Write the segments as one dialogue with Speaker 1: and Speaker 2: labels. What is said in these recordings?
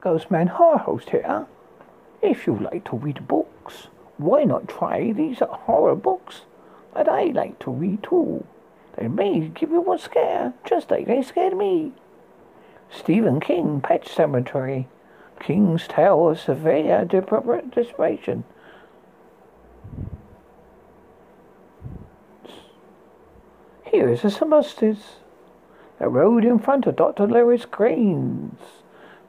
Speaker 1: Ghostman Horror Host here. If you like to read books, why not try these horror books that I like to read too? They may give you a scare, just like they scared me. Stephen King, Pet Sematary. King's Tale of Severe Deprivation. Here is a synopsis. The road in front of Dr. Lewis Crane's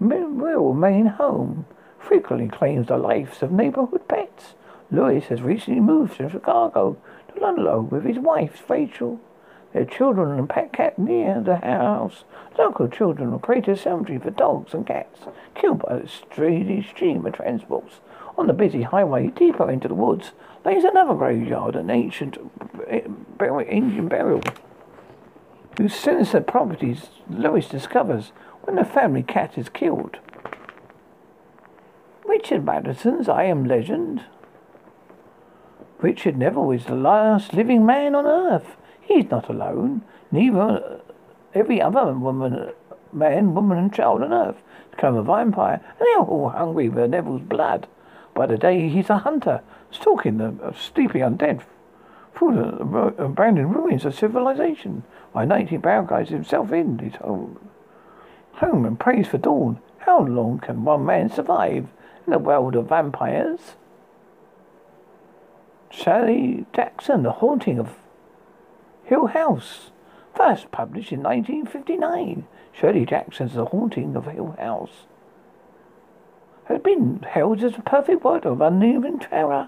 Speaker 1: real Maine home frequently claims the lives of neighborhood pets. Lewis has recently moved from Chicago to Ludlow with his wife, Rachel. Their children and pet cat near the house. Local children will create a cemetery for dogs and cats killed by the steady stream of transports. On the busy highway deeper into the woods lays another graveyard, an ancient Indian burial, whose sinister properties Lewis discovers when the family cat is killed. Richard Matheson's I Am Legend. Richard Neville is the last living man on earth. He's not alone. Neither every other woman, man, woman, and child on earth become a vampire, and they're all hungry for Neville's blood. By the day, he's a hunter, stalking the uh, sleepy undead through the abandoned ruins of civilization. By night, he barricades himself in his home, home and prays for dawn. How long can one man survive in a world of vampires? Shirley Jackson, The Haunting of Hill House. First published in 1959. Shirley Jackson's The Haunting of Hill House has been held as a perfect work of unhuman terror.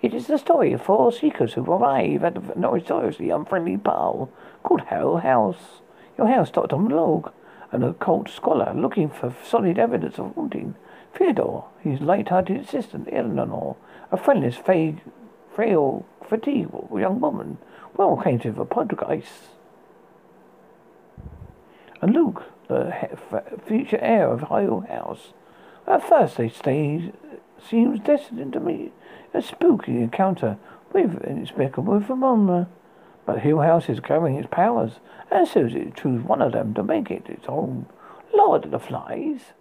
Speaker 1: It is the story of four seekers who arrive at a notoriously unfriendly pile called Hill House. Your House Dr. Malog, an occult scholar looking for solid evidence of haunting. Theodore, his light-hearted assistant, Eleanor, a friendless, frail, fatigued young woman, well acquainted with poltergeists. And Luke, the future heir of Hill House. At first they stay seems destined to meet a spooky encounter with an inexplicable phenomena. But Hill House is growing its powers, and so it choose one of them to make it its own. Lord of the Flies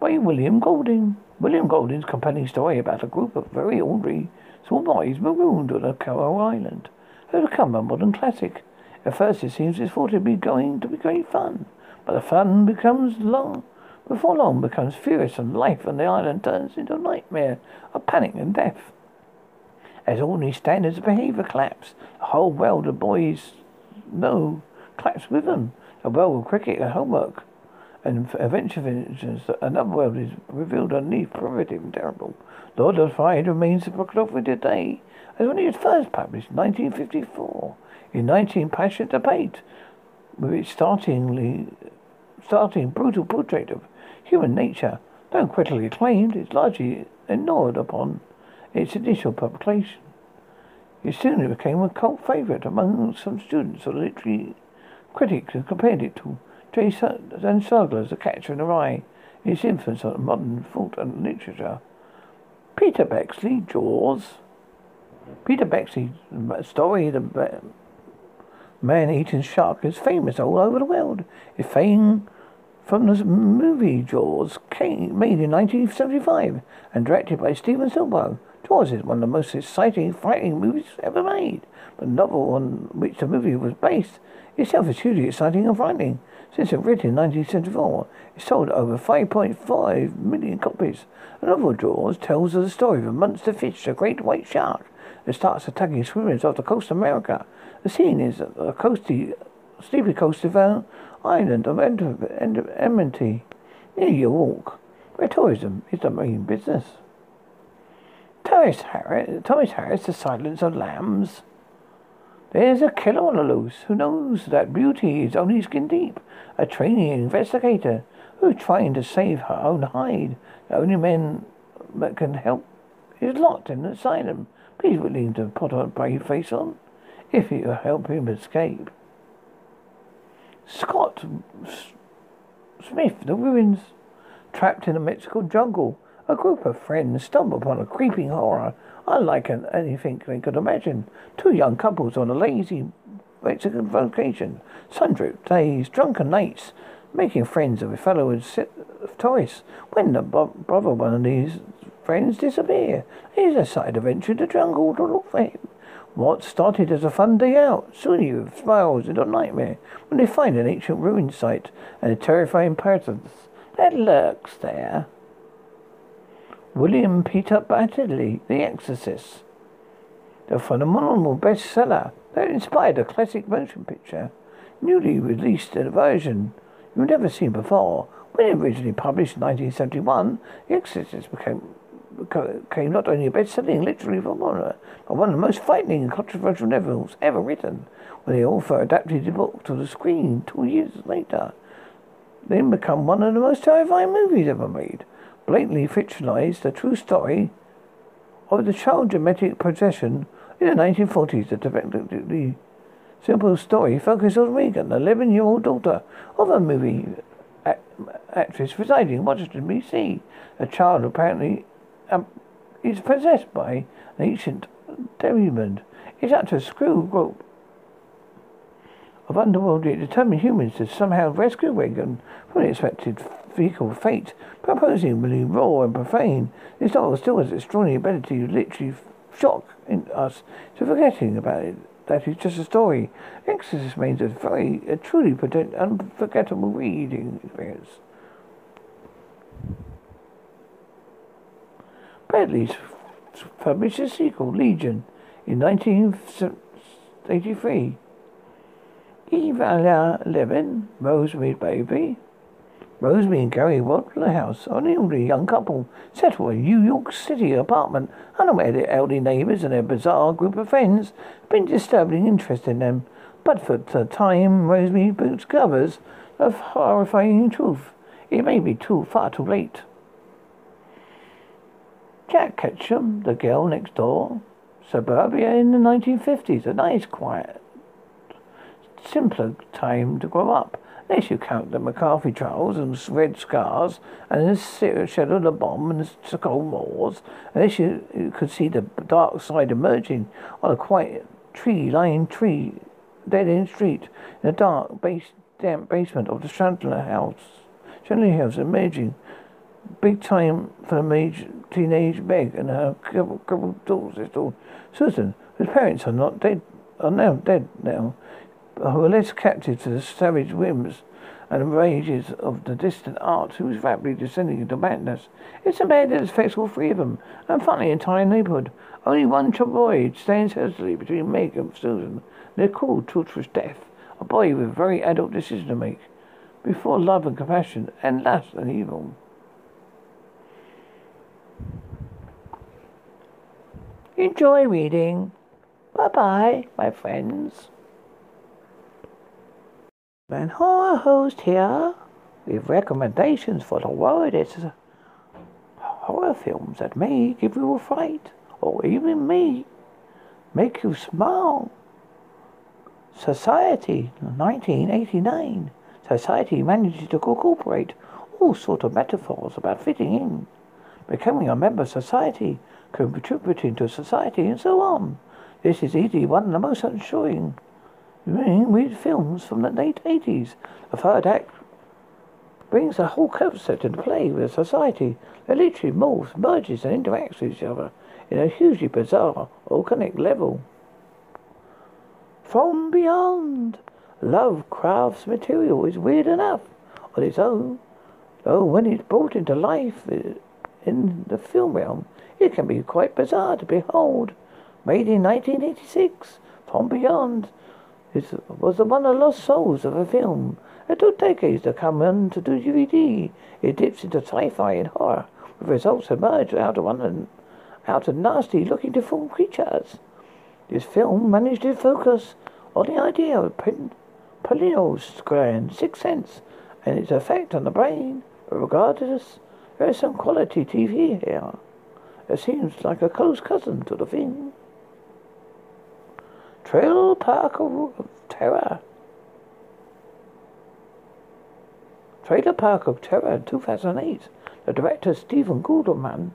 Speaker 1: by William Golding. William Golding's compelling story about a group of very ordinary small boys marooned on a coral island has become a modern classic. At first it seems it's thought to be going to be great fun, but the fun becomes long before long becomes furious and life on the island turns into a nightmare of panic and death. As ordinary standards of behaviour collapse, the whole world of boys know collapse with them. The world of cricket and homework and adventure eventually another world is revealed underneath, primitive and terrible. Lord of Fire remains the with today, as when it was first published in 1954. In 19 passionate debate, with its startlingly, starting brutal portrait of human nature, though critically acclaimed, it's largely ignored upon its initial publication. It soon became a cult favourite among some students or literary critics who compared it to J. Zen Sugler's The Catcher in the Rye, its influence on modern thought and literature. Peter Benchley, Jaws. Peter Benchley's story, The Man-Eating Shark, is famous all over the world. Its fame from the movie Jaws, came, made in 1975 and directed by Steven Spielberg. Jaws is one of the most exciting fighting movies ever made. The novel on which the movie was based itself is hugely exciting and frightening. Since it was written in 1974, it sold over 5.5 million copies. The novel Jaws tells of the story of a monster fish, a great white shark, that starts attacking swimmers off the coast of America. The scene is a coasty, steeply coasted uh, island of Amity, near York, where tourism is the main business. Thomas Harris, Thomas Harris, The Silence of Lambs. There's a killer on the loose who knows that beauty is only skin deep. A trainee investigator who's trying to save her own hide. The only man that can help is locked in the asylum. Please willing to put a brave face on if you help him escape. Scott Smith, the ruins. Trapped in a Mexico jungle, a group of friends stumble upon a creeping horror unlike anything they could imagine. Two young couples on a lazy Mexican vacation. Sun-dripped days, drunken nights, making friends of a fellow tourists. When the brother one of these friends disappear, he's a side adventure in the jungle to look for him. What started as a fun day out soon spirals into a nightmare when they find an ancient ruin site and a terrifying presence that lurks there. William Peter Blatty, The Exorcist. The phenomenal bestseller that inspired a classic motion picture, newly released in a version you've never seen before. When originally published in 1971, The Exorcist became became not only a best-selling literary novel, but one of the most frightening and controversial novels ever written. When the author adapted the book to the screen two years later, then become one of the most terrifying movies ever made. Blatantly fictionalized the true story of the child dramatic possession in the 1940s. The, the simple story focuses on Regan, the 11-year-old daughter of a movie actress residing in Washington, D.C. A child apparently um, is possessed by an ancient demon. It's up to a screw group of underworldly determined humans to somehow rescue Regan from the vehicle fate, proposingly raw and profane. This novel still has extraordinary ability to literally shock us to forgetting about it. That is just a story. Exorcist remains a very, a truly potent unforgettable reading experience. Bradley's published a sequel, Legion, in 1983. Ira Levin, Rosemary's Baby. Rosemary and Gary Waterhouse are an elderly young couple settled in a New York City apartment, unaware their elderly neighbors and their bizarre group of friends have been disturbing interest in them. But for the time Rosemary discovers a horrifying truth, it may be too far too late. Jack Ketchum, the girl next door. Suburbia in the 1950s, a nice, quiet, simpler time to grow up. Unless you count the McCarthy trials and red scars and the shadow of the bomb and the Cold Wars. Unless you, you could see the dark side emerging on a quiet tree-lined tree, dead-end street in the dark, base, damp basement of the Chandler house. Chandler house emerging big time for the major teenage Meg and her couple, couple daughters, Susan, whose parents are not dead, are now dead now, who are less captive to the savage whims and rages of the distant art who is rapidly descending into madness. It's a man that affects all three of them, and finally the entire neighborhood. Only one boy stands hesitantly between Meg and Susan. They're called torturous death, a boy with a very adult decision to make, before love and compassion, and lust and evil. Enjoy reading. Bye bye, my friends. Van host here with recommendations for the world. It's horror films that may give you a fright or even may make you smile. Society, 1989. Society manages to incorporate all sorts of metaphors about fitting in, becoming a member of society, contributing to society, and so on. This is easily one of the most unshowing weird films from the late 80s. The third act brings the whole concept into play with society that literally morphs, merges, and interacts with each other in a hugely bizarre, organic level. From beyond, Lovecraft's material is weird enough on its own, though when it's brought into life in the film realm, it can be quite bizarre to behold. Made in 1986, From Beyond it was one of the lost souls of a film. It took decades to come into the DVD. It dips into sci-fi and horror, with results emerge out of one out of nasty looking deformed creatures. This film managed to focus on the idea of pineal gland, sixth sense, and its effect on the brain. Regardless, there is some quality TV here. It seems like a close cousin to the thing. Trailer Park of Terror. Trailer Park of Terror in 2008. The director Stephen Goldman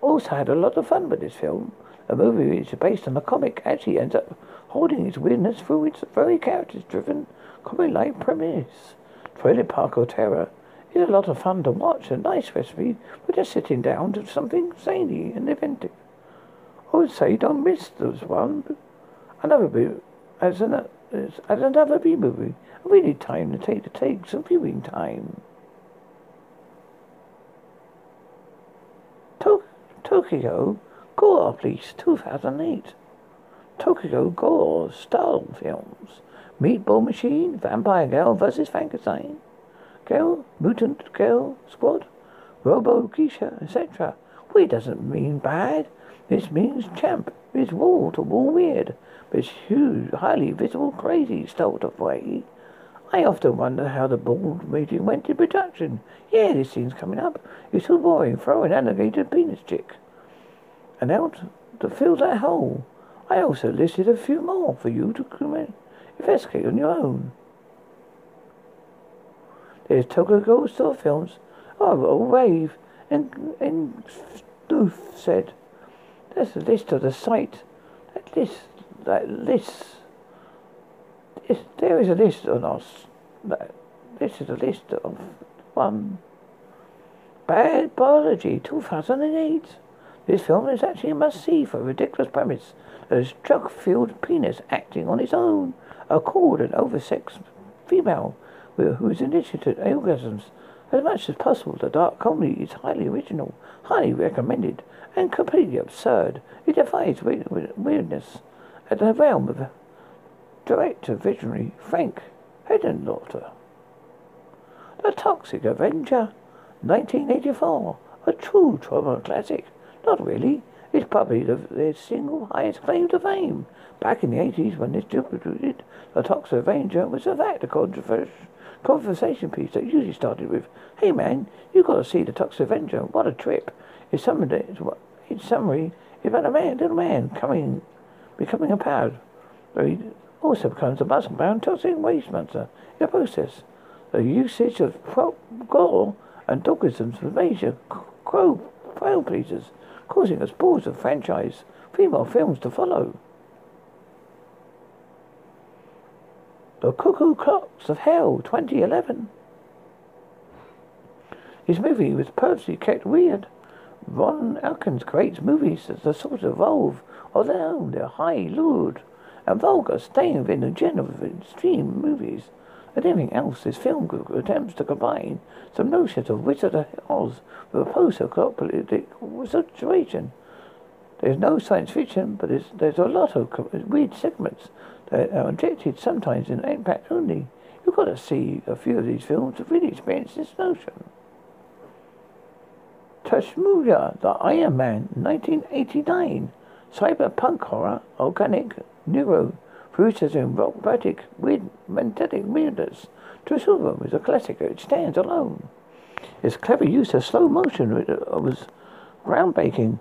Speaker 1: also had a lot of fun with this film. The movie which is based on a comic actually ends up holding its weirdness through its very characters-driven comic-like premise. Trailer Park of Terror is a lot of fun to watch. A nice recipe for just sitting down to something zany and inventive. I would say don't miss this one. Another B as an as, another B movie. Really need time to take to take some viewing time. To- Tokyo Gore Police 2008. Tokyo Gore style films. Meatball Machine, Vampire Girl vs. Frankenstein. Girl, Mutant Girl Squad, Robo Geisha, etc. We doesn't mean bad. This means champ. It's wall to wall weird, but huge, highly visible, crazy sort of way. I often wonder how the board meeting went in production. Yeah, this scene's coming up. It's too boring. Throw an alligator penis chick. And out to fill that hole. I also listed a few more for you to investigate on your own. There's Tokyo Ghost Store Films. Oh, a wave. And, and Stoof said, there's a list of the site. That list, that list, is, there is a list on us. That, this is a list of one. Bad Biology, 2008. This film is actually a must-see for a ridiculous premise. A drug-filled penis acting on its own. A cold and oversexed female who is initiated orgasms. As much as possible, the dark comedy is highly original, highly recommended, and completely absurd. It defies weirdness at the realm of director visionary Frank Henenlotter. The Toxic Avenger, 1984, a true trauma classic. Not really. It's probably the, single highest claim to fame. Back in the 80s, when this distributed, The Toxic Avenger was a fact, a conversation piece that usually started with, Hey man, you got to see The Toxic Avenger. What a trip. It's summary, it's summary it's about a man, little man coming, becoming a pad. But he also becomes a muscle-bound toxic waste monster in the process. The usage of gore and doggisms for major crow crowd pleasers causing a pause of franchise female films to follow. The Cuckoo Clocks of Hell 2011. This movie was purposely kept weird. Ron Elkins creates movies that sort of evolve oh, own. They're high, lewd, and vulgar, staying within the genre of extreme movies. And anything else, this film group attempts to combine some notions of Wizard of Oz with a post-apocalyptic situation. There's no science fiction, but there's, there's a lot of weird segments that are injected sometimes in impact only. You've got to see a few of these films to really experience this notion. Tashmuya, the Iron Man, 1989. Cyberpunk horror, organic, neuro, futurism, robotic, weird, magnetic weirdness. Tashmuya is a classic. It stands alone. Its clever use of slow motion was groundbreaking,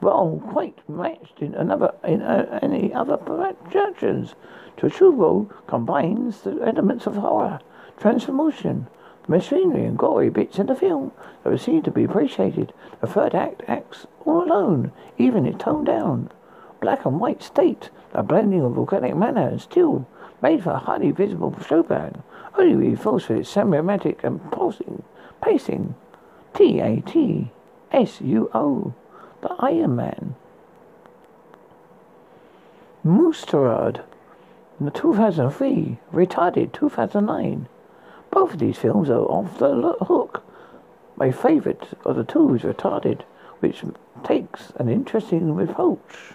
Speaker 1: Well, quite matched in another in uh, any other productions. Tashmuya combines the elements of horror, transformation, machinery and gory bits in the film that were seen to be appreciated. The third act acts all alone, even if toned down. Black and white state, a blending of organic manner and steel, made for a highly visible showband, only reinforced with its semi-romantic and pulsing pacing. T-A-T-S-U-O, the Iron Man. Monsturd, 2003, Retardead 2009. Both of these films are off the hook. My favourite of the two is Retardead, which takes an interesting approach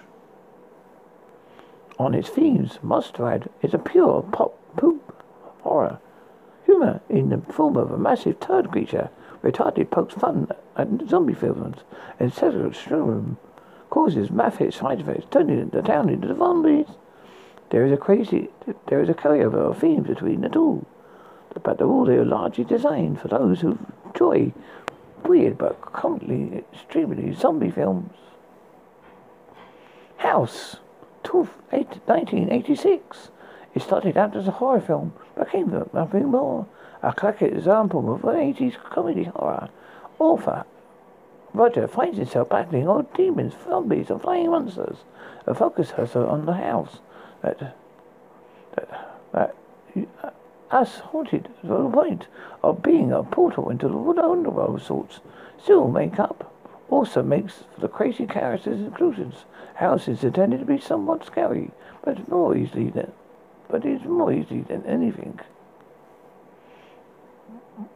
Speaker 1: on its themes. Monsturd is a pure pop poop horror. Humour in the form of a massive turd creature. Retardead pokes fun at zombie films and Cedric Showroom causes massive side effects, turning the town into the zombies. There is a crazy, there is a carryover of themes between the two but they're largely designed for those who enjoy weird but commonly extremely zombie films. House, 1986. It started out as a horror film, but became nothing more. A classic example of an 80s comedy horror. Author Roger finds himself battling old demons, zombies, and flying monsters. The focus has on the house that that that us haunted to the point of being a portal into the underworld of sorts. Still make up also makes for the crazy characters inclusions. Houses is intended to be somewhat scary, but more easily than but it's more easy than anything.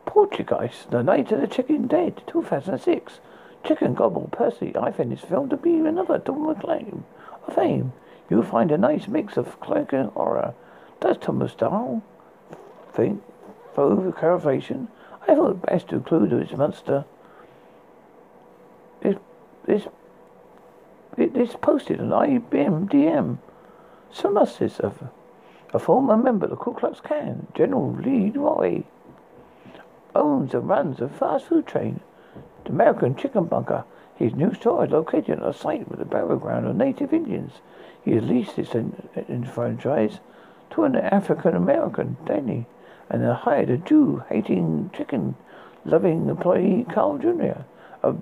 Speaker 1: Poultrygeist, The Night of the Chicken Dead, 2006. Chicken Gobble Percy, I find this film to be another to acclaim of fame. You'll find a nice mix of clank and horror. Does Thomas Dahl think for curvation? I thought it best to include this monster. This, this, it, this posted on IBM DM. Synopsis of a former member of the Ku Klux Klan, General Lee Roy, owns and runs a fast food chain, the American Chicken Bunker. His new store is located on a site with a burial ground of native Indians. He has leased this franchise to an African American, Danny, and hired a Jew hating chicken loving employee, Carl Jr., a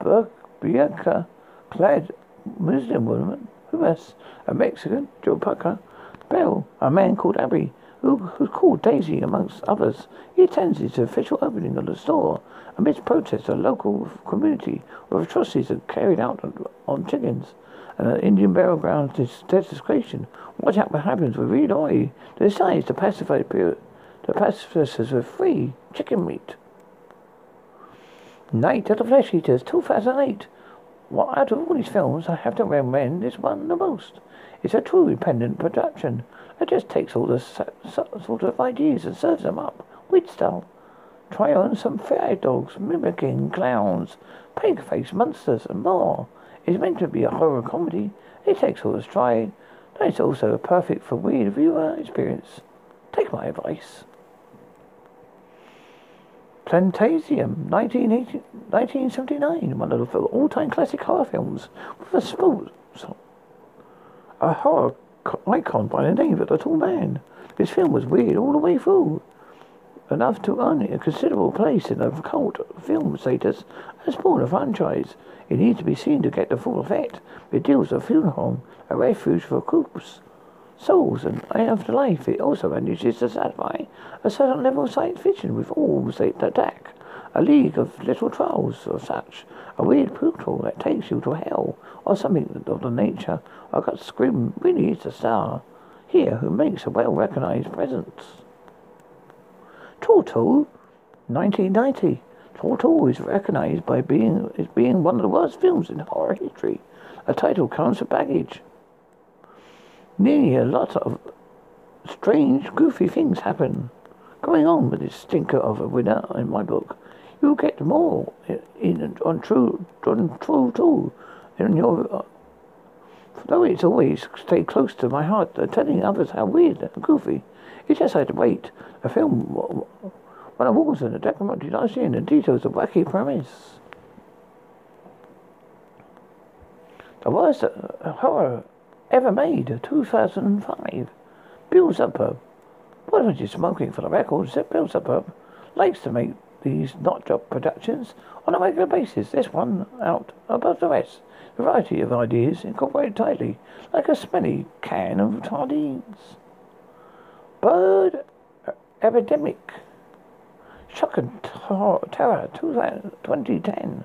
Speaker 1: Burka clad Muslim woman, who has a Mexican, Joe Parker, Bell, a man called Abby, who, was called Daisy amongst others. He attends the official opening of the store amidst protests of local community where atrocities are carried out on, on chickens and an Indian burial ground desecration. Watch out what happens with Reed Oy decides to pacify the, the pacifisters with free chicken meat. Night of the Flesh Eaters, 2008. Well, out of all these films, I have to recommend this one the most. It's a true independent production. It just takes all the sort of ideas and serves them up, weed style. Try on some fairy dogs, mimicking clowns, pig-faced monsters, and more. It's meant to be a horror comedy. It takes all the. But it's also perfect for weird viewer experience. Take my advice. Phantasm, 1979, one of the all-time classic horror films with a sport a horror icon by the name of the tall man. This film was weird all the way through, enough to earn it a considerable place in the cult film status and spawn a franchise. It needs to be seen to get the full effect. It deals with a funeral home, a refuge for corpse, souls, and afterlife. It also manages to satisfy a certain level of science fiction with all state attack, a league of little trolls or such, a weird portal that takes you to hell, or something of the nature. I got scream, really is a star here who makes a well recognized presence. Torto, 1990. Torto is recognized by being as being one of the worst films in horror history. A title comes with baggage. Nearly a lot of strange, goofy things happen. Going on with this stinker of a winner in my book. You'll get more in, on true on true too in your uh, though it's always stayed close to my heart uh, telling others how weird and goofy it just had to wait a film when I was in a documentary last year and the details of wacky premise? The worst uh, horror ever made 2005 Bill Zucker what was you smoking for the record Bill Zucker likes to make these not job productions on a regular basis. This one out above the rest. Variety of ideas incorporated tightly, like a smelly can of sardines. Bird uh, epidemic. Shock and terror 2010.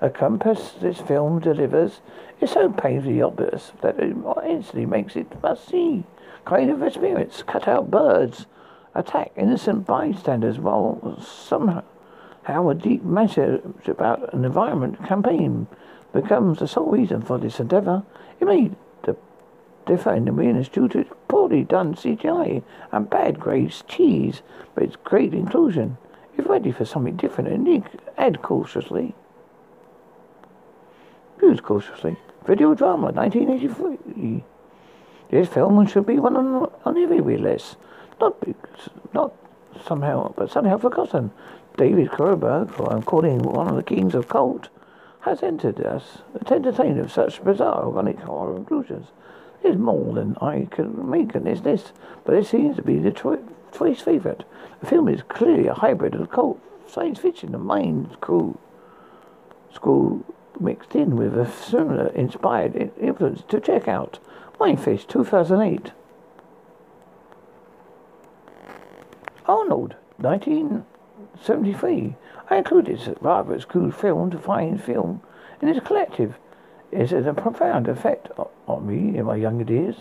Speaker 1: A compass this film delivers is so painfully obvious that it instantly makes it must see kind of experience. Cut out birds attack innocent bystanders while somehow a deep message about an environment campaign becomes the sole reason for this endeavour. It may differ in the awareness due to poorly done CGI and bad grade cheese, but it's great inclusion. If ready for something different and unique, add cautiously. Use cautiously. Videodrome, 1983. This film should be one on, on every list. Not, not somehow, but somehow forgotten. David Cronenberg, who I'm calling one of the kings of cult, has entered us to entertain of such bizarre, ironic horror conclusions. There's more than I can make in this list, but it seems to be the choice favourite. The film is clearly a hybrid of cult, science fiction, and mind crew school mixed in with a similar inspired influence to check out. Mindfish 2008. Arnold, 1973. I included this rather obscure film to find film in this collective. It has a profound effect on me in my younger years.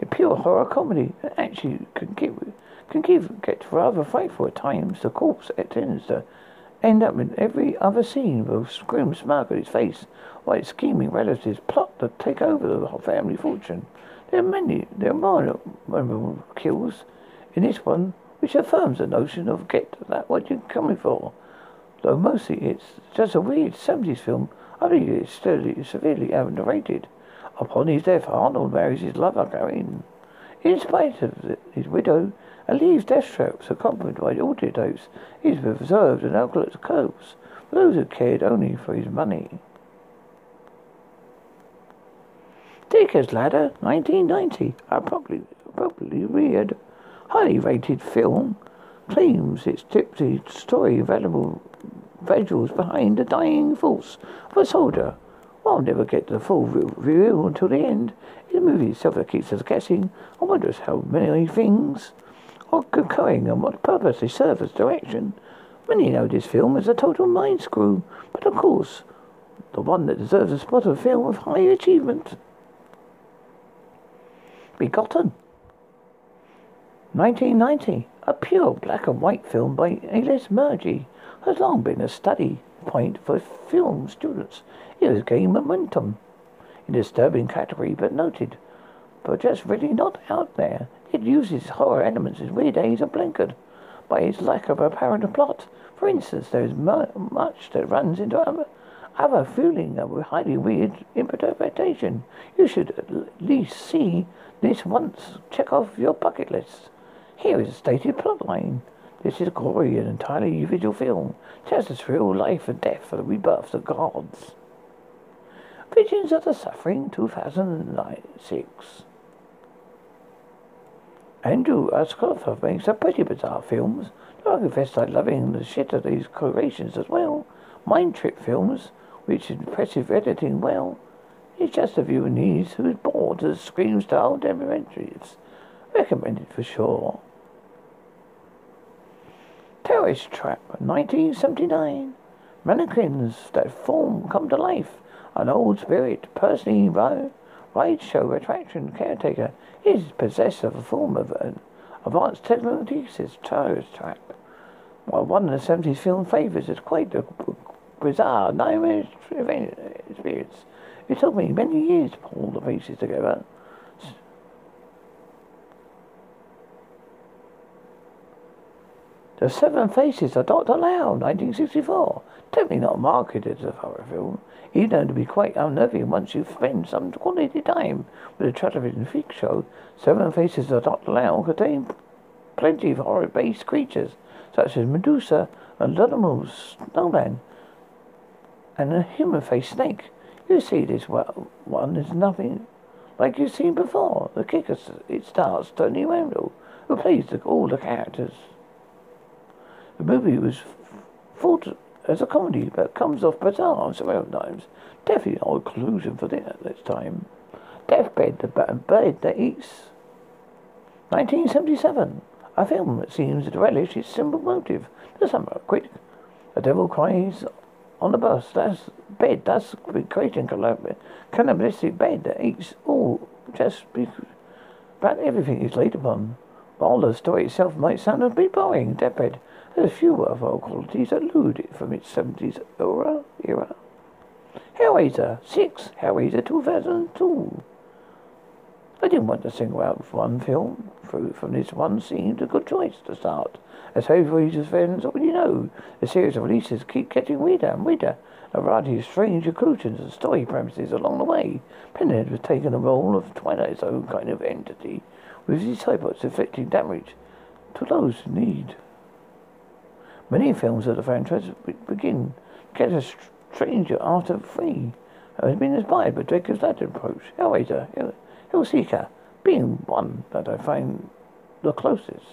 Speaker 1: A pure horror comedy actually can give can give get rather frightful at times. The corpse tends to end up in every other scene with a grim smirk on his face while its scheming relatives plot to take over the family fortune. There are many, there are more memorable kills in this one, which affirms the notion of get that what you're coming for. Though mostly it's just a weird 70s film, I think it's still severely underrated. Upon his death, Arnold marries his lover, Karen. In spite of his widow, and leaves death traps accompanied by autodose. He's reserved an alcoholic curse for those who cared only for his money. Jacob's Ladder, 1990. A probably, weird, highly rated film. Claims its tipsy story valuable visuals behind the dying force of a soldier. I'll never get the full reveal until the end. The movie itself keeps us guessing. I wonder how many things are occurring and what purpose they serve as direction. Many know this film as a total mind screw, but of course, the one that deserves a spot of film of high achievement. Begotten. 1990. A pure black and white film by A.L.S. Murgy has long been a study point for film students. It has gained momentum in a disturbing category, but noted, but just really not out there. It uses horror elements in weird ways and blinkered by its lack of apparent plot. For instance, there is much that runs into other, other feeling of highly weird interpretation. You should at least see this once. Check off your bucket list. Here is a stated plotline. This is a gory and entirely visual film. Tells us real life and death for the rebirths of gods. Visions of the Suffering, 2006. Andrew Ashcroft makes a pretty bizarre films. I confess I'm loving the shit of these creations as well. Mind Trip films, which impressive editing well. It's just a viewer needs who is bored of scream style documentaries. Recommended for sure. Terrorist Trap, 1979. Mannequins that form come to life. An old spirit, personally ride show attraction caretaker is possessed of a form of an advanced technologies terrorist trap. While one of the 70s film favours is quite a bizarre, nightmare experience. It took me many years to pull the pieces together. The Seven Faces of Dr. Lao, 1964. Definitely not marketed as a horror film. Even though to be quite unnerving once you spend some quality time with a television freak show. Seven Faces of Dr. Lao contain plenty of horror-based creatures, such as Medusa and Lunamal Snowman, and a human-faced snake. You see this one is nothing like you've seen before. The kicker it stars Tony Randall, who plays all the characters. The movie was thought as a comedy, but comes off bizarre several times. Definitely no conclusion for this, this time. Deathbed, the bird that eats. 1977. A film that seems to relish its simple motive. The summer quick. The devil cries on the bus. That's bed. That's creating cannibalistic bed that eats all just because about everything is laid upon. While the story itself might sound a bit boring, Deathbed a few our qualities that from its 70s era. era. Hellraiser 6, Hellraiser 2002. I didn't want to single out one film from this one seemed a good choice to start. As Hellraiser's fans already know, the series of releases keep getting weirder and weirder. A variety of strange conclusions and story premises along the way. Pinhead was taking the role of Twilight's own kind of entity with his cyborgs inflicting damage to those in need. Many films of the franchise begin get a stranger after three. I has been inspired by Jacob's Ladder approach. Hellraiser, Hell, Hellseeker, being one that I find the closest.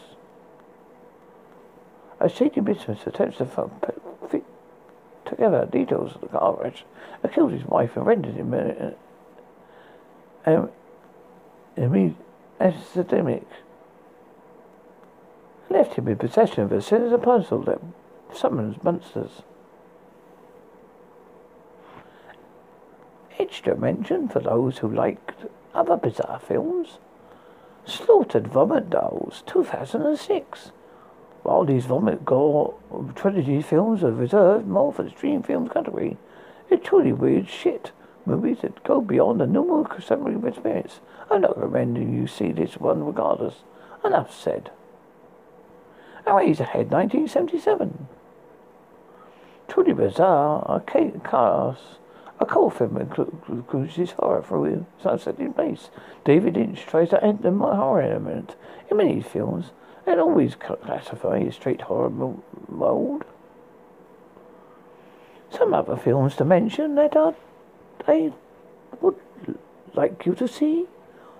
Speaker 1: As Shady Business attempts to fit together details of the car crash, I killed his wife and rendered him uh, um, epidemic. Left him in possession of a sinister puzzle that summons monsters. Extra mention for those who liked other bizarre films. Slaughtered Vomit Dolls, 2006. While these vomit gore trilogy films are reserved more for the stream films category, it's truly weird shit. Movies that go beyond the normal contemporary experience. I'm not recommending you see this one regardless. Enough said. Eraserhead 1977. Truly bizarre arcade cars. A cold film includes horror sunset in place. David Lynch tries to add the horror element in many films and always classify as straight horror mold. Some other films to mention that are, I would like you to see.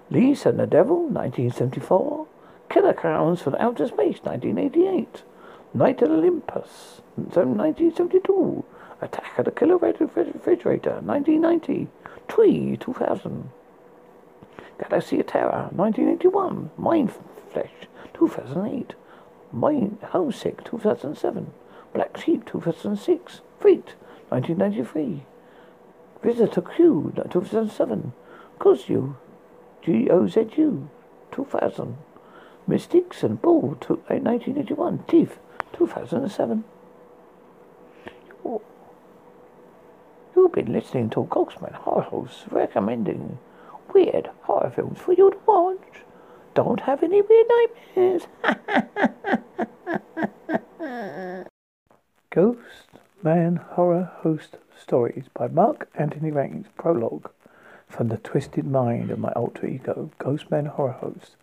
Speaker 1: Lisa and the Devil, 1974. Killer Clowns from Outer Space, 1988. Night at Olympus, 1972. Attack of the Killer Refrigerator, 1990. Tree, 2000. Galaxy of Terror, 1981. Mind Flesh, 2008. Mind Homesick, 2007. Black Sheep, 2006. Freaked, 1993. Visitor Q, 2007. Gozu, G-O-Z-U, 2000. Mystics and Bull, 1981. Teeth, 2007. You've been listening to Ghostman Horror Host recommending weird horror films for you to watch. Don't have any weird nightmares.
Speaker 2: Ghost Man Horror Host Stories by Mark Anthony Rains. Prologue from the twisted mind of my alter ego, Ghostman Horror Host,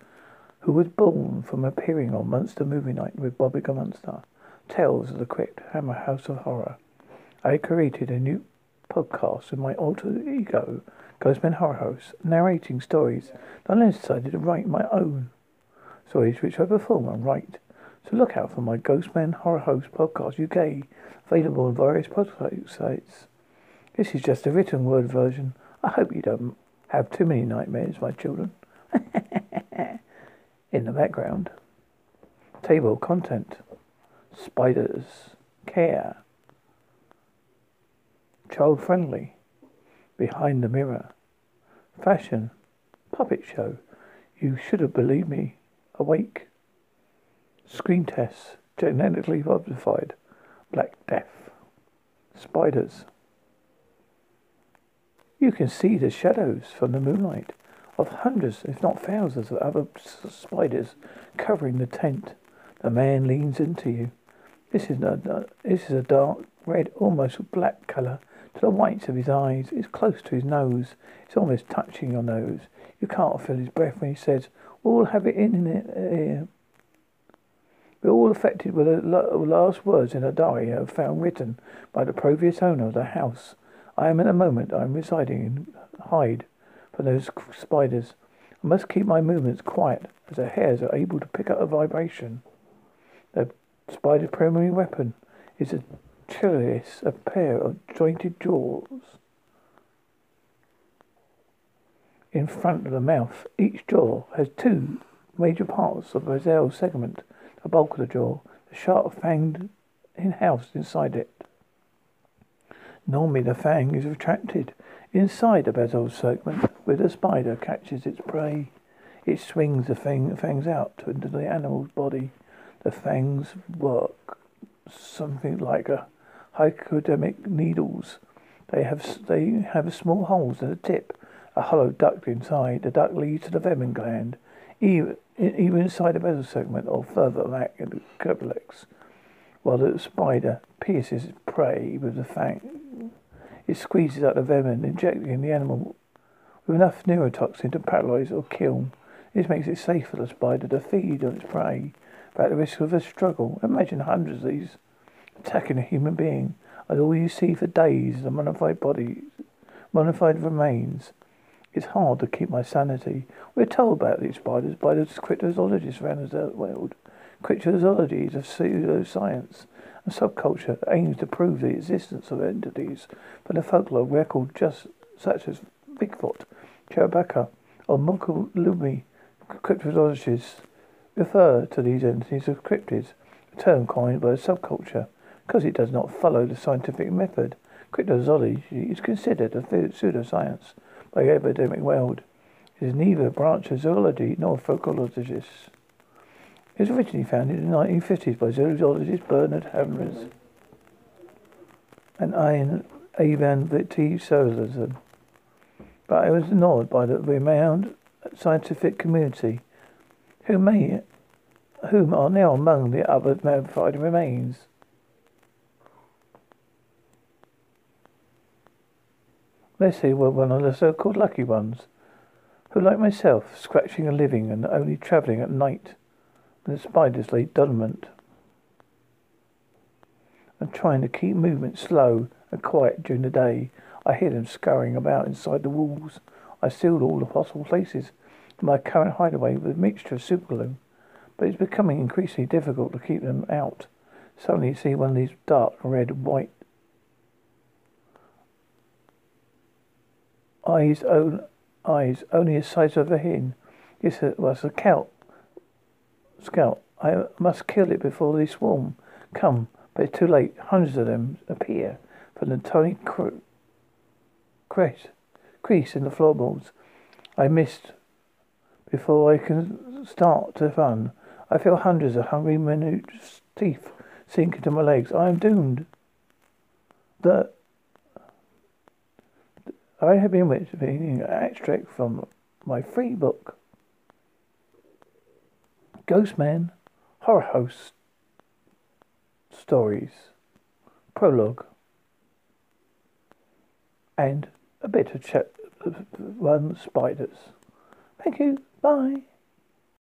Speaker 2: who was born from appearing on Monster Movie Night with Bobby Monster. Tales of the Crypt, Hammer House of Horror. I created a new podcast with my alter ego, Ghostman Horror Host, narrating stories that I decided to write my own stories which I perform and write. So look out for my Ghostman Horror Host podcast UK, available on various podcast sites. This is just a written word version. I hope you don't have too many nightmares, my children. In the background, table content, spiders, care, child friendly, behind the mirror, fashion, puppet show. You should have believed me. Awake. Screen tests, genetically modified. Black Death. Spiders. You can see the shadows from the moonlight of hundreds, if not thousands, of other spiders covering the tent. The man leans into you. This is a, this is a dark red, almost black colour to the whites of his eyes. It's close to his nose. It's almost touching your nose. You can't feel his breath when he says, We'll have it in here. Eh. We're all affected with the last words in a diary I found written by the previous owner of the house. I am in a moment I am residing in hide from those spiders. I must keep my movements quiet as the hairs are able to pick up a vibration. The spider's primary weapon is a chilius, a pair of jointed jaws in front of the mouth. Each jaw has two major parts of the basal segment, the bulk of the jaw, the sharp fanged in housed inside it. Normally the fang is retracted inside the basal segment where the spider catches its prey. It swings the fang, fangs out into the animal's body. The fangs work something like a hypodermic needles. They have they have small holes at the tip, a hollow duct inside. The duct leads to the venom gland, even, even inside the basal segment or further back in the cervix. While the spider pierces its prey with the fang, it squeezes out the venom, injecting in the animal with enough neurotoxin to paralyze or kill. This makes it safe for the spider to feed on its prey without the risk of a struggle. Imagine hundreds of these attacking a human being, and all you see for days the mummified bodies, mummified remains. It's hard to keep my sanity. We're told about these spiders by the cryptozoologists around the world. Cryptozoology is a pseudoscience and subculture aims to prove the existence of entities from the folklore record just such as Bigfoot, chupacabra, or Lumi. Cryptozoologists refer to these entities as cryptids, a term coined by a subculture, because it does not follow the scientific method. Cryptozoology is considered a pseudoscience by the academic world. It is neither a branch of zoology nor folklorologists. It was originally founded in the 1950s by zoologist Bernard Heuvelmans and Ian Ivan T. Sanderson, but it was ignored by the renowned scientific community, who may, whom are now among the other mummified remains. Say we're one of the so-called lucky ones, who, like myself, scratching a living and only travelling at night the spiders lay dormant and trying to keep movement slow and quiet during the day. I hear them scurrying about inside the walls. I sealed all the possible places in my current hideaway with a mixture of superglue, but it's becoming increasingly difficult to keep them out. Suddenly you see one of these dark red white eyes, own eyes only the size of a hen. Yes, it was a cow Scout, I must kill it before they swarm. Come, but it's too late. Hundreds of them appear from the tiny cr- crease, crease in the floorboards. I missed before I can start to run. I feel hundreds of hungry minute teeth sink into my legs. I am doomed. The I have been reading an extract from my free book. Ghostman, Horror Host Stories, Prologue, and a bit of chat, uh, one spiders. Thank you. Bye.